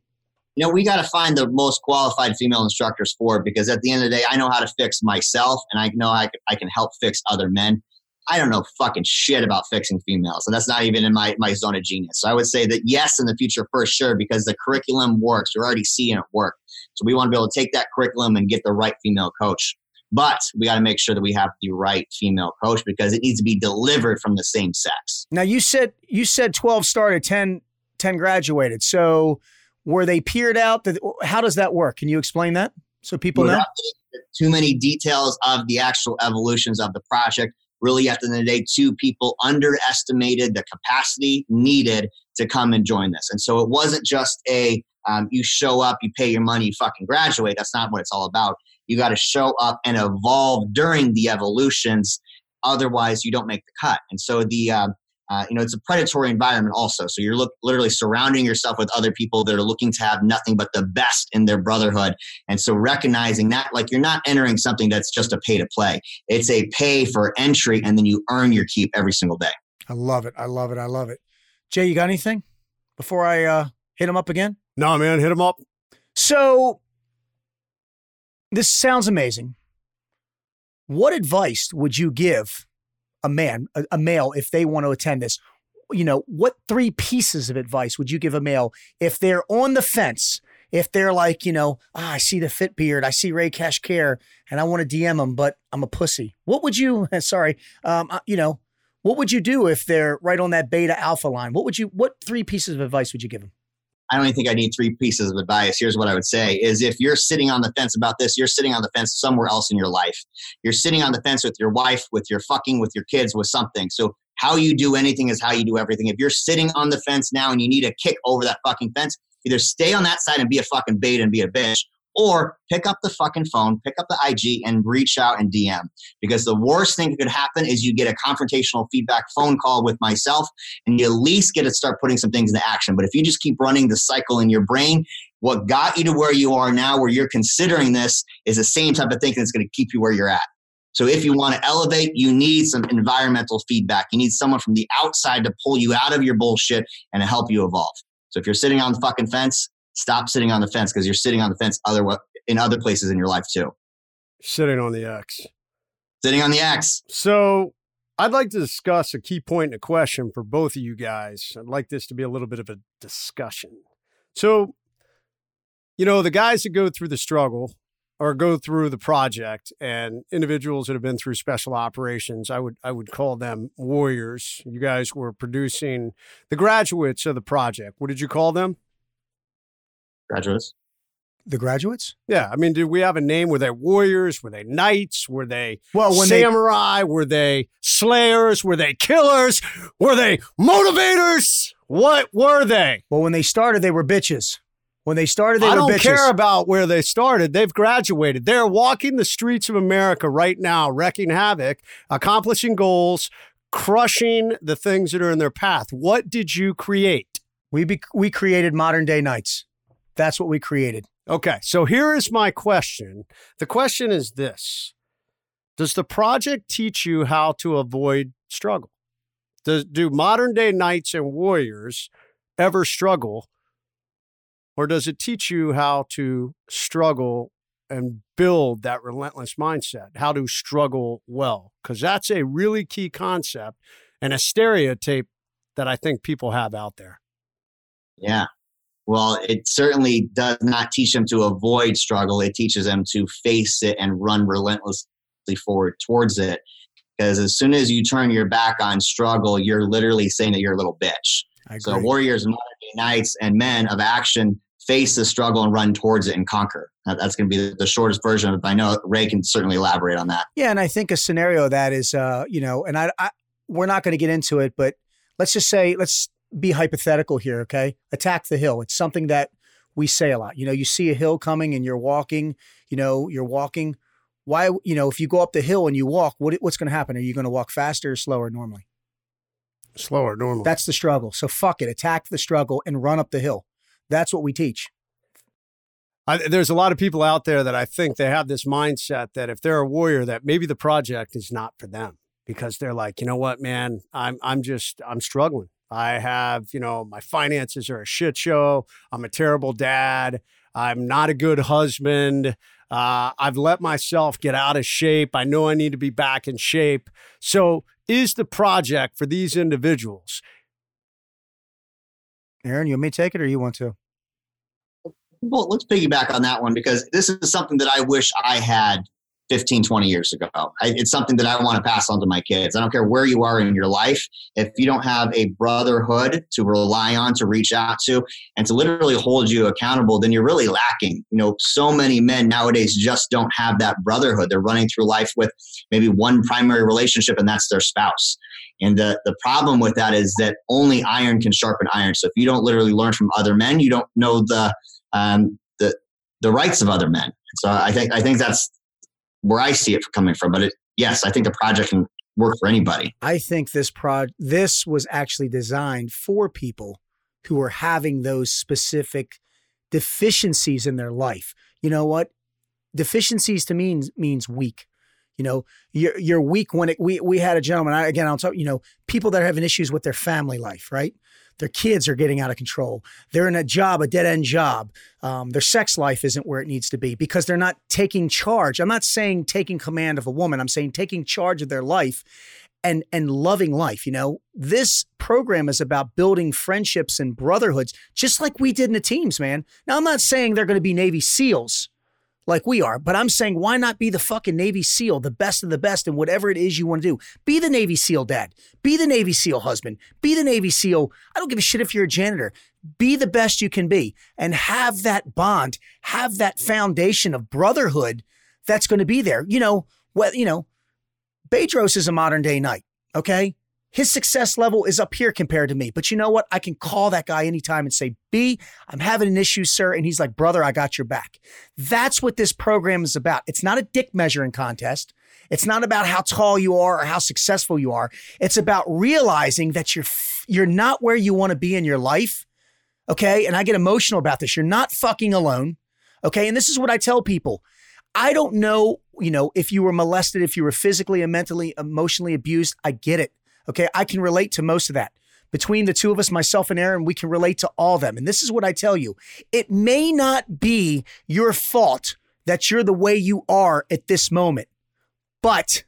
Speaker 6: you know, we got to find the most qualified female instructors for it because at the end of the day, I know how to fix myself and I know I I can help fix other men. I don't know fucking shit about fixing females. And that's not even in my, my zone of genius. So I would say that yes, in the future, for sure, because the curriculum works. You're already seeing it work. So we want to be able to take that curriculum and get the right female coach. But we got to make sure that we have the right female coach because it needs to be delivered from the same sex.
Speaker 5: Now you said you said 12 started, 10, 10 graduated. So were they peered out? How does that work? Can you explain that so people know?
Speaker 6: Too many details of the actual evolutions of the project. Really, at the end of the day, two people underestimated the capacity needed to come and join this. And so it wasn't just a um, you show up, you pay your money, you fucking graduate. That's not what it's all about. You got to show up and evolve during the evolutions. Otherwise, you don't make the cut. And so the uh, uh, you know, it's a predatory environment also. So you're look, literally surrounding yourself with other people that are looking to have nothing but the best in their brotherhood. And so recognizing that, like you're not entering something that's just a pay to play. It's a pay for entry, and then you earn your keep every single day.
Speaker 5: I love it. I love it. I love it. Jay, you got anything before I uh, hit him up again?
Speaker 1: No, man, hit him up.
Speaker 5: So this sounds amazing. What advice would you give a man, a, a, male, if they want to attend this? You know, what three pieces of advice would you give a male if they're on the fence? If they're like, you know, ah, I see the fit beard, I see Ray Cash Care, and I want to DM him, but I'm a pussy. What would you? Sorry, um, uh, you know, what would you do if they're right on that beta alpha line? What would you? What three pieces of advice would you give them?
Speaker 6: I don't even think I need three pieces of advice. Here's what I would say is if you're sitting on the fence about this, you're sitting on the fence somewhere else in your life. You're sitting on the fence with your wife, with your fucking, with your kids, with something. So how you do anything is how you do everything. If you're sitting on the fence now and you need a kick over that fucking fence, either stay on that side and be a fucking bait and be a bitch, or pick up the fucking phone, pick up the IG and reach out and DM. Because the worst thing that could happen is you get a confrontational feedback phone call with myself and you at least get to start putting some things into action. But if you just keep running the cycle in your brain, what got you to where you are now, where you're considering this, is the same type of thinking that's going to keep you where you're at. So if you want to elevate, you need some environmental feedback. You need someone from the outside to pull you out of your bullshit and to help you evolve. So if you're sitting on the fucking fence, Stop sitting on the fence because you're sitting on the fence other in other places in your life too.
Speaker 1: Sitting on the X.
Speaker 6: Sitting on the X.
Speaker 1: So I'd like to discuss a key point and a question for both of you guys. I'd like this to be a little bit of a discussion. So, you know, the guys that go through the struggle or go through the project and individuals that have been through special operations, I would I would call them warriors. You guys were producing the graduates of the project. What did you call them?
Speaker 6: Graduates.
Speaker 5: The graduates?
Speaker 1: Yeah, I mean, did we have a name? Were they warriors? Were they knights? Were they
Speaker 5: well, when
Speaker 1: samurai? They... Were they slayers? Were they killers? Were they motivators? What were they?
Speaker 5: Well, when they started, they were bitches. When they started, they were bitches. I
Speaker 1: don't
Speaker 5: bitches.
Speaker 1: care about where they started. They've graduated. They're walking the streets of America right now, wrecking havoc, accomplishing goals, crushing the things that are in their path. What did you create?
Speaker 5: We be- we created modern day knights. That's what we created.
Speaker 1: Okay. So here is my question. The question is this Does the project teach you how to avoid struggle? Does, do modern day knights and warriors ever struggle? Or does it teach you how to struggle and build that relentless mindset, how to struggle well? Because that's a really key concept and a stereotype that I think people have out there.
Speaker 6: Yeah. Well, it certainly does not teach them to avoid struggle. It teaches them to face it and run relentlessly forward towards it. Because as soon as you turn your back on struggle, you're literally saying that you're a little bitch. So warriors, modern day knights, and men of action face the struggle and run towards it and conquer. That's going to be the shortest version of it. I know Ray can certainly elaborate on that.
Speaker 5: Yeah, and I think a scenario that is, uh, you know, and I, I we're not going to get into it, but let's just say let's be hypothetical here, okay? Attack the hill. It's something that we say a lot. You know, you see a hill coming and you're walking, you know, you're walking. Why, you know, if you go up the hill and you walk, what, what's going to happen? Are you going to walk faster or slower normally?
Speaker 1: Slower normally.
Speaker 5: That's the struggle. So fuck it. Attack the struggle and run up the hill. That's what we teach.
Speaker 1: I, there's a lot of people out there that I think they have this mindset that if they're a warrior, that maybe the project is not for them because they're like, you know what, man, I'm I'm just I'm struggling. I have, you know, my finances are a shit show. I'm a terrible dad. I'm not a good husband. Uh, I've let myself get out of shape. I know I need to be back in shape. So, is the project for these individuals?
Speaker 5: Erin, you want me to take it or you want to?
Speaker 6: Well, let's piggyback on that one because this is something that I wish I had 15, 20 years ago. I, it's something that I want to pass on to my kids. I don't care where you are in your life. If you don't have a brotherhood to rely on, to reach out to, and to literally hold you accountable, then you're really lacking. You know, so many men nowadays just don't have that brotherhood. They're running through life with maybe one primary relationship, and that's their spouse. And the, the problem with that is that only iron can sharpen iron. So if you don't literally learn from other men, you don't know the um, the the rights of other men. So I think I think that's where I see it coming from. But it, yes, I think the project can work for anybody.
Speaker 5: I think this prod this was actually designed for people who are having those specific deficiencies in their life. You know what? Deficiencies to me means weak. You know, you're you're weak when it. We we had a gentleman. I, again, I'll talk. You know, people that are having issues with their family life, right? Their kids are getting out of control. They're in a job, a dead end job. Um, their sex life isn't where it needs to be because they're not taking charge. I'm not saying taking command of a woman. I'm saying taking charge of their life and and loving life. You know, this program is about building friendships and brotherhoods, just like we did in the teams, man. Now, I'm not saying they're going to be Navy SEALs like we are. But I'm saying, why not be the fucking Navy SEAL, the best of the best, and whatever it is you want to do? Be the Navy SEAL dad. Be the Navy SEAL husband. Be the Navy SEAL. I don't give a shit if you're a janitor. Be the best you can be and have that bond, have that foundation of brotherhood that's going to be there. You know, well, you know, Bedros is a modern day knight. Okay. His success level is up here compared to me. But you know what? I can call that guy anytime and say, B, I'm having an issue, sir. And he's like, brother, I got your back. That's what this program is about. It's not a dick measuring contest. It's not about how tall you are or how successful you are. It's about realizing that you're you're not where you want to be in your life. Okay? And I get emotional about this. You're not fucking alone. Okay? And this is what I tell people. I don't know, you know, if you were molested, if you were physically and mentally, emotionally abused, I get it. Okay. I can relate to most of that. Between the two of us, myself and Erin, we can relate to all of them. And this is what I tell you it may not be your fault that you're the way you are at this moment, but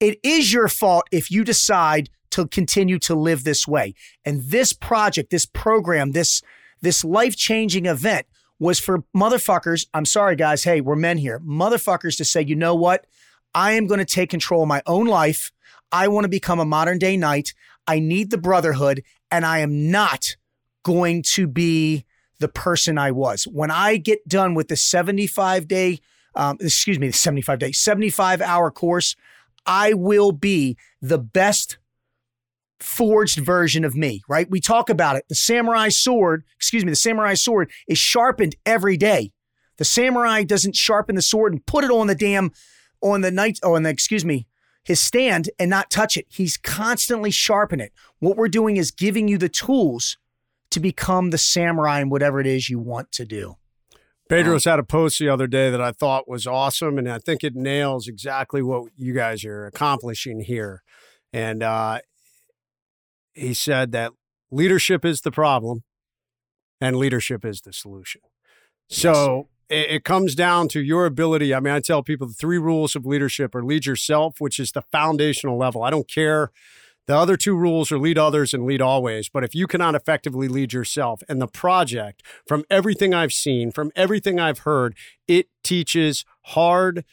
Speaker 5: it is your fault if you decide to continue to live this way. And this project, this program, this, this life changing event was for motherfuckers. I'm sorry, guys. Hey, we're men here. Motherfuckers to say, you know what? I am going to take control of my own life. I want to become a modern day knight. I need the brotherhood, and I am not going to be the person I was. When I get done with the 75 day, um, excuse me, the 75 day, 75 hour course, I will be the best forged version of me, right? We talk about it. The samurai sword, excuse me, the samurai sword is sharpened every day. The samurai doesn't sharpen the sword and put it on the damn, on the night, oh, on the, excuse me, his stand and not touch it. He's constantly sharpening it. What we're doing is giving you the tools to become the samurai in whatever it is you want to do.
Speaker 1: Bedros had a post the other day that I thought was awesome, and I think it nails exactly what you guys are accomplishing here. And uh, he said that leadership is the problem, and leadership is the solution. So it, it comes down to your ability. I mean, I tell people the three rules of leadership are lead yourself, which is the foundational level. I don't care. The other two rules are lead others and lead always. But if you cannot effectively lead yourself and the project, from everything I've seen, from everything I've heard, it teaches hard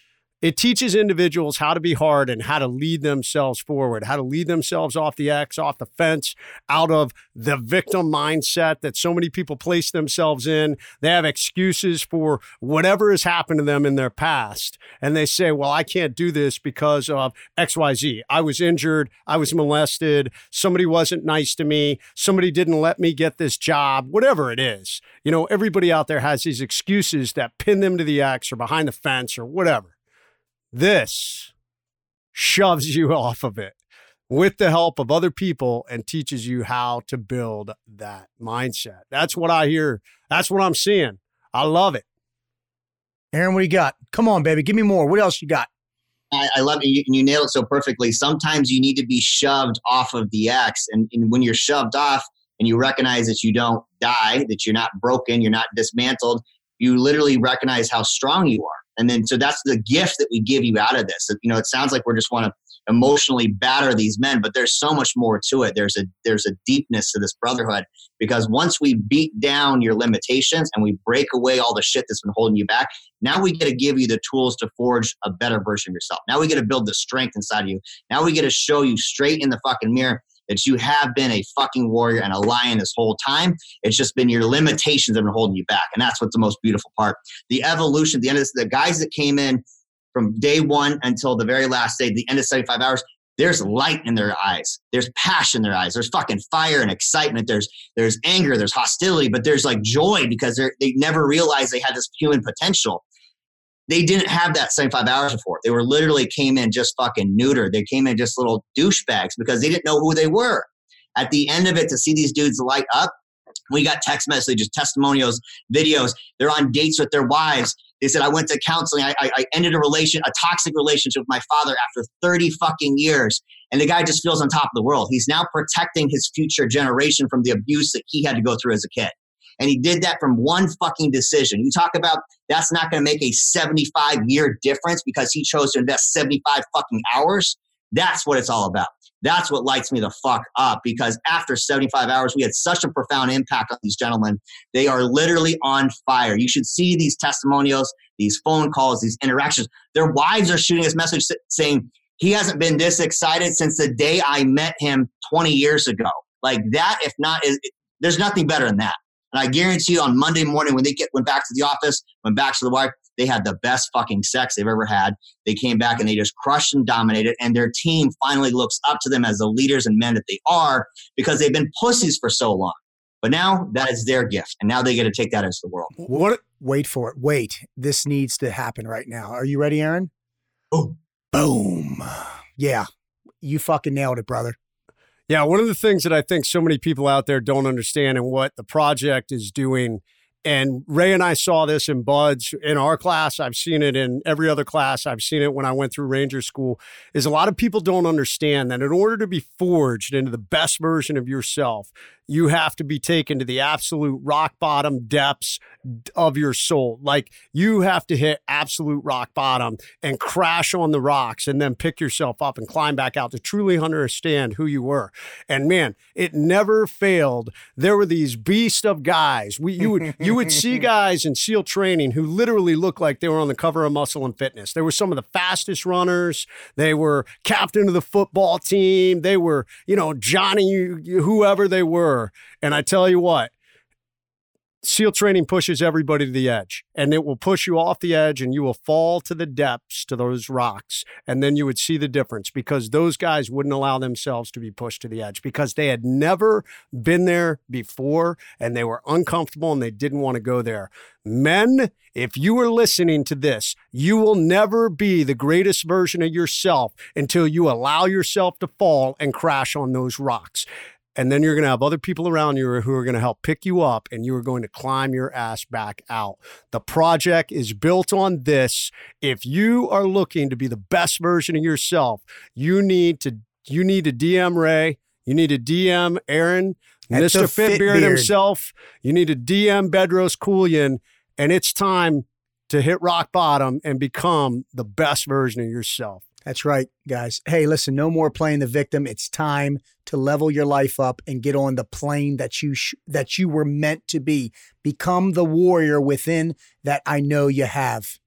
Speaker 1: it teaches individuals how to be hard and how to lead themselves forward, how to lead themselves off the X, off the fence, out of the victim mindset that so many people place themselves in. They have excuses for whatever has happened to them in their past. And they say, well, I can't do this because of XYZ. I was injured. I was molested. Somebody wasn't nice to me. Somebody didn't let me get this job, whatever it is. You know, everybody out there has these excuses that pin them to the X or behind the fence or whatever. This shoves you off of it with the help of other people and teaches you how to build that mindset. That's what I hear. That's what I'm seeing. I love it.
Speaker 5: Erin, what do you got? Come on, baby. Give me more. What else you got?
Speaker 6: I, I love it. You, you nailed it so perfectly. Sometimes you need to be shoved off of the X. And, and when you're shoved off and you recognize that you don't die, that you're not broken, you're not dismantled, you literally recognize how strong you are. And then, so that's the gift that we give you out of this. You know, it sounds like we're just want to emotionally batter these men, but there's so much more to it. There's a there's a deepness to this brotherhood because once we beat down your limitations and we break away all the shit that's been holding you back, now we get to give you the tools to forge a better version of yourself. Now we get to build the strength inside of you. Now we get to show you straight in the fucking mirror that you have been a fucking warrior and a lion this whole time. It's just been your limitations that have been holding you back. And that's what's the most beautiful part. The evolution, the end of this, the guys that came in from day one until the very last day, the end of 75 hours, there's light in their eyes. There's passion in their eyes. There's fucking fire and excitement. There's there's anger. There's hostility, but there's like joy because they never realized they had this human potential. They didn't have that 75 hours before. They were literally came in just fucking neutered. They came in just little douchebags because they didn't know who they were. At the end of it, to see these dudes light up, we got text messages, testimonials, videos. They're on dates with their wives. They said, I went to counseling. I, I, I ended a relation, a toxic relationship with my father after 30 fucking years. And the guy just feels on top of the world. He's now protecting his future generation from the abuse that he had to go through as a kid. And he did that from one fucking decision. You talk about that's not going to make a 75 year difference because he chose to invest 75 fucking hours. That's what it's all about. That's what lights me the fuck up because after 75 hours, we had such a profound impact on these gentlemen. They are literally on fire. You should see these testimonials, these phone calls, these interactions. Their wives are shooting us message saying, he hasn't been this excited since the day I met him 20 years ago. Like that, if not, is, there's nothing better than that. And I guarantee you on Monday morning when they get went back to the office, went back to the wife, they had the best fucking sex they've ever had. They came back and they just crushed and dominated. And their team finally looks up to them as the leaders and men that they are because they've been pussies for so long. But now that is their gift. And now they get to take that into the world.
Speaker 5: What? Wait for it. Wait. This needs to happen right now. Are you ready, Erin?
Speaker 6: Oh.
Speaker 5: Boom. Yeah. You fucking nailed it, brother.
Speaker 1: Yeah, one of the things that I think so many people out there don't understand and what the project is doing and Ray and I saw this in BUD/S in our class. I've seen it in every other class. I've seen it when I went through Ranger School. Is a lot of people don't understand that in order to be forged into the best version of yourself, you have to be taken to the absolute rock bottom depths of your soul. Like you have to hit absolute rock bottom and crash on the rocks and then pick yourself up and climb back out to truly understand who you were. And man, it never failed. There were these beast of guys. We you would you would see guys in SEAL training who literally looked like they were on the cover of Muscle and Fitness. They were some of the fastest runners. They were captain of the football team. They were, you know, Johnny, whoever they were. And I tell you what, SEAL training pushes everybody to the edge and it will push you off the edge and you will fall to the depths to those rocks. And then you would see the difference because those guys wouldn't allow themselves to be pushed to the edge because they had never been there before and they were uncomfortable and they didn't want to go there. Men, if you are listening to this, you will never be the greatest version of yourself until you allow yourself to fall and crash on those rocks. And then you're going to have other people around you who are going to help pick you up and you are going to climb your ass back out. The project is built on this. If you are looking to be the best version of yourself, you need to you need to DM Ray, you need to DM Erin,
Speaker 5: At
Speaker 1: Mr. Fitbeard. himself, you need to DM Bedros Keuilian, and it's time to hit rock bottom and become the best version of yourself.
Speaker 5: That's right, guys. Hey, listen, no more playing the victim. It's time to level your life up and get on the plane that you sh- that you were meant to be. Become the warrior within that I know you have.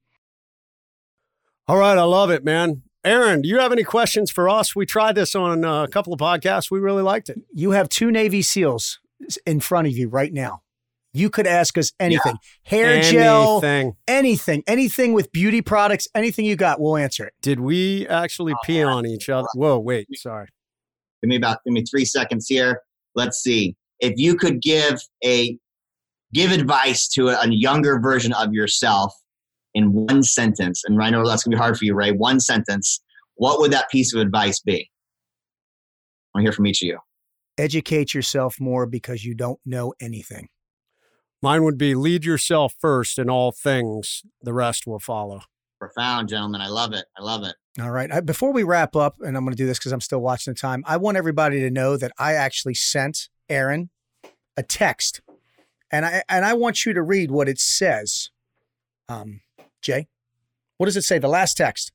Speaker 1: All right, I love it, man. Erin, do you have any questions for us? We tried this on uh, a couple of podcasts. We really liked it.
Speaker 5: You have two Navy SEALs in front of you right now. You could ask us anything. Hair gel,
Speaker 1: Anything.
Speaker 5: anything, anything with beauty products, anything you got, we'll answer it.
Speaker 1: Did we actually pee oh, on each other? Whoa, wait, sorry.
Speaker 6: Give me about give me three seconds here. Let's see. If you could give a give advice to a, a younger version of yourself in one sentence, and I know that's gonna be hard for you, Ray. One sentence. What would that piece of advice be? I want to hear from each of you.
Speaker 5: Educate yourself more because you don't know anything.
Speaker 1: Mine would be lead yourself first in all things, the rest will follow.
Speaker 6: Profound, gentlemen. I love it. I love it.
Speaker 5: All right. Before we wrap up, and I'm going to do this because I'm still watching the time, I want everybody to know that I actually sent Erin a text, and I and I want you to read what it says. Um, Jay, what does it say? The last text.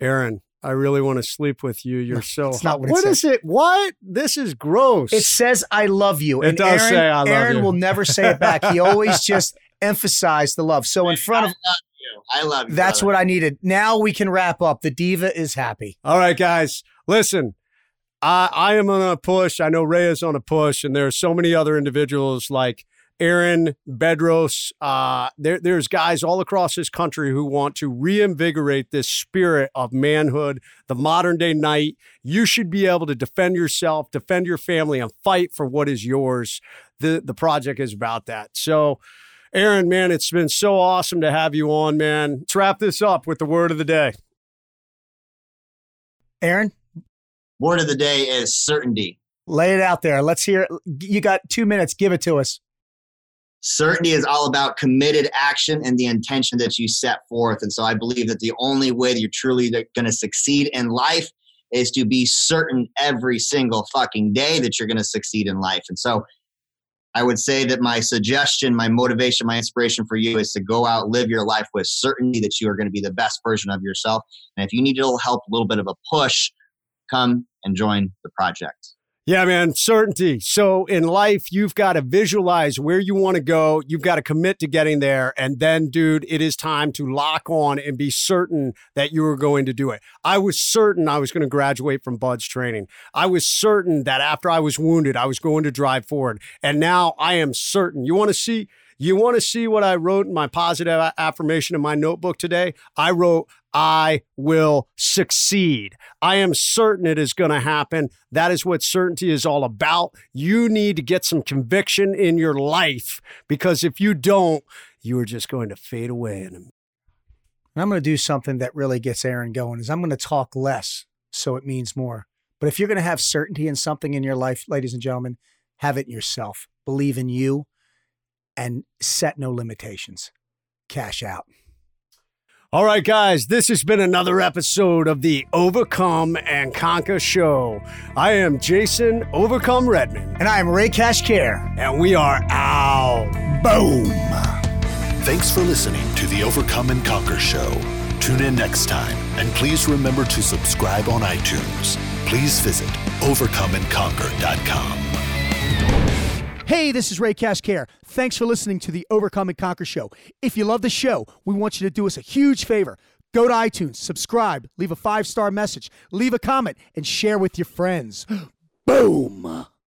Speaker 1: Erin, I really want to sleep with you. You're so
Speaker 5: it's not what it
Speaker 1: What
Speaker 5: says.
Speaker 1: is it? What? This is gross.
Speaker 5: It says "I love you."
Speaker 1: It
Speaker 5: and
Speaker 1: does
Speaker 5: Erin,
Speaker 1: say, "I love
Speaker 5: Erin
Speaker 1: you."
Speaker 5: will never say it back. He always just emphasized the love. So in front of
Speaker 6: I love you. I love you.
Speaker 5: that's
Speaker 6: brother.
Speaker 5: what I needed. Now we can wrap up. The diva is happy.
Speaker 1: All right, guys, listen. I, I am on a push. I know Ray is on a push, and there are so many other individuals like Erin Bedros. Uh, there, there's guys all across this country who want to reinvigorate this spirit of manhood, the modern day knight. You should be able to defend yourself, defend your family, and fight for what is yours. The the project is about that. So. Erin, man, it's been so awesome to have you on, man. Let's wrap this up with the word of the day.
Speaker 5: Erin,
Speaker 6: Word of the day is certainty.
Speaker 5: lay it out there. Let's hear it. You got two minutes. Give it to us.
Speaker 6: Certainty is all about committed action and the intention that you set forth. And so I believe that the only way that you're truly going to succeed in life is to be certain every single fucking day that you're going to succeed in life. And so I would say that my suggestion, my motivation, my inspiration for you is to go out, live your life with certainty that you are going to be the best version of yourself. And if you need a little help, a little bit of a push, come and join the project.
Speaker 1: Yeah, man, certainty. So in life, you've got to visualize where you want to go. You've got to commit to getting there. And then, dude, it is time to lock on and be certain that you are going to do it. I was certain I was going to graduate from BUD/S training. I was certain that after I was wounded, I was going to drive forward. And now I am certain. You want to see? You want to see what I wrote in my positive affirmation in my notebook today? I wrote, I will succeed. I am certain it is going to happen. That is what certainty is all about. You need to get some conviction in your life because if you don't, you are just going to fade away
Speaker 5: And I'm going to do something that really gets Erin going is I'm going to talk less so it means more. But if you're going to have certainty in something in your life, ladies and gentlemen, have it in yourself. Believe in you and set no limitations. Cash out.
Speaker 1: All right, guys, this has been another episode of the Overcome and Conquer Show. I am Jason Overcome Redmond,
Speaker 5: And I am Ray Cash Care.
Speaker 1: and we are out.
Speaker 5: Boom.
Speaker 4: Thanks for listening to the Overcome and Conquer Show. Tune in next time, and please remember to subscribe on iTunes. Please visit overcomeandconquer.com.
Speaker 5: Hey, this is Ray Cash Care. Thanks for listening to the Overcome and Conquer Show. If you love the show, we want you to do us a huge favor. Go to iTunes, subscribe, leave a five star message, leave a comment, and share with your friends. Boom.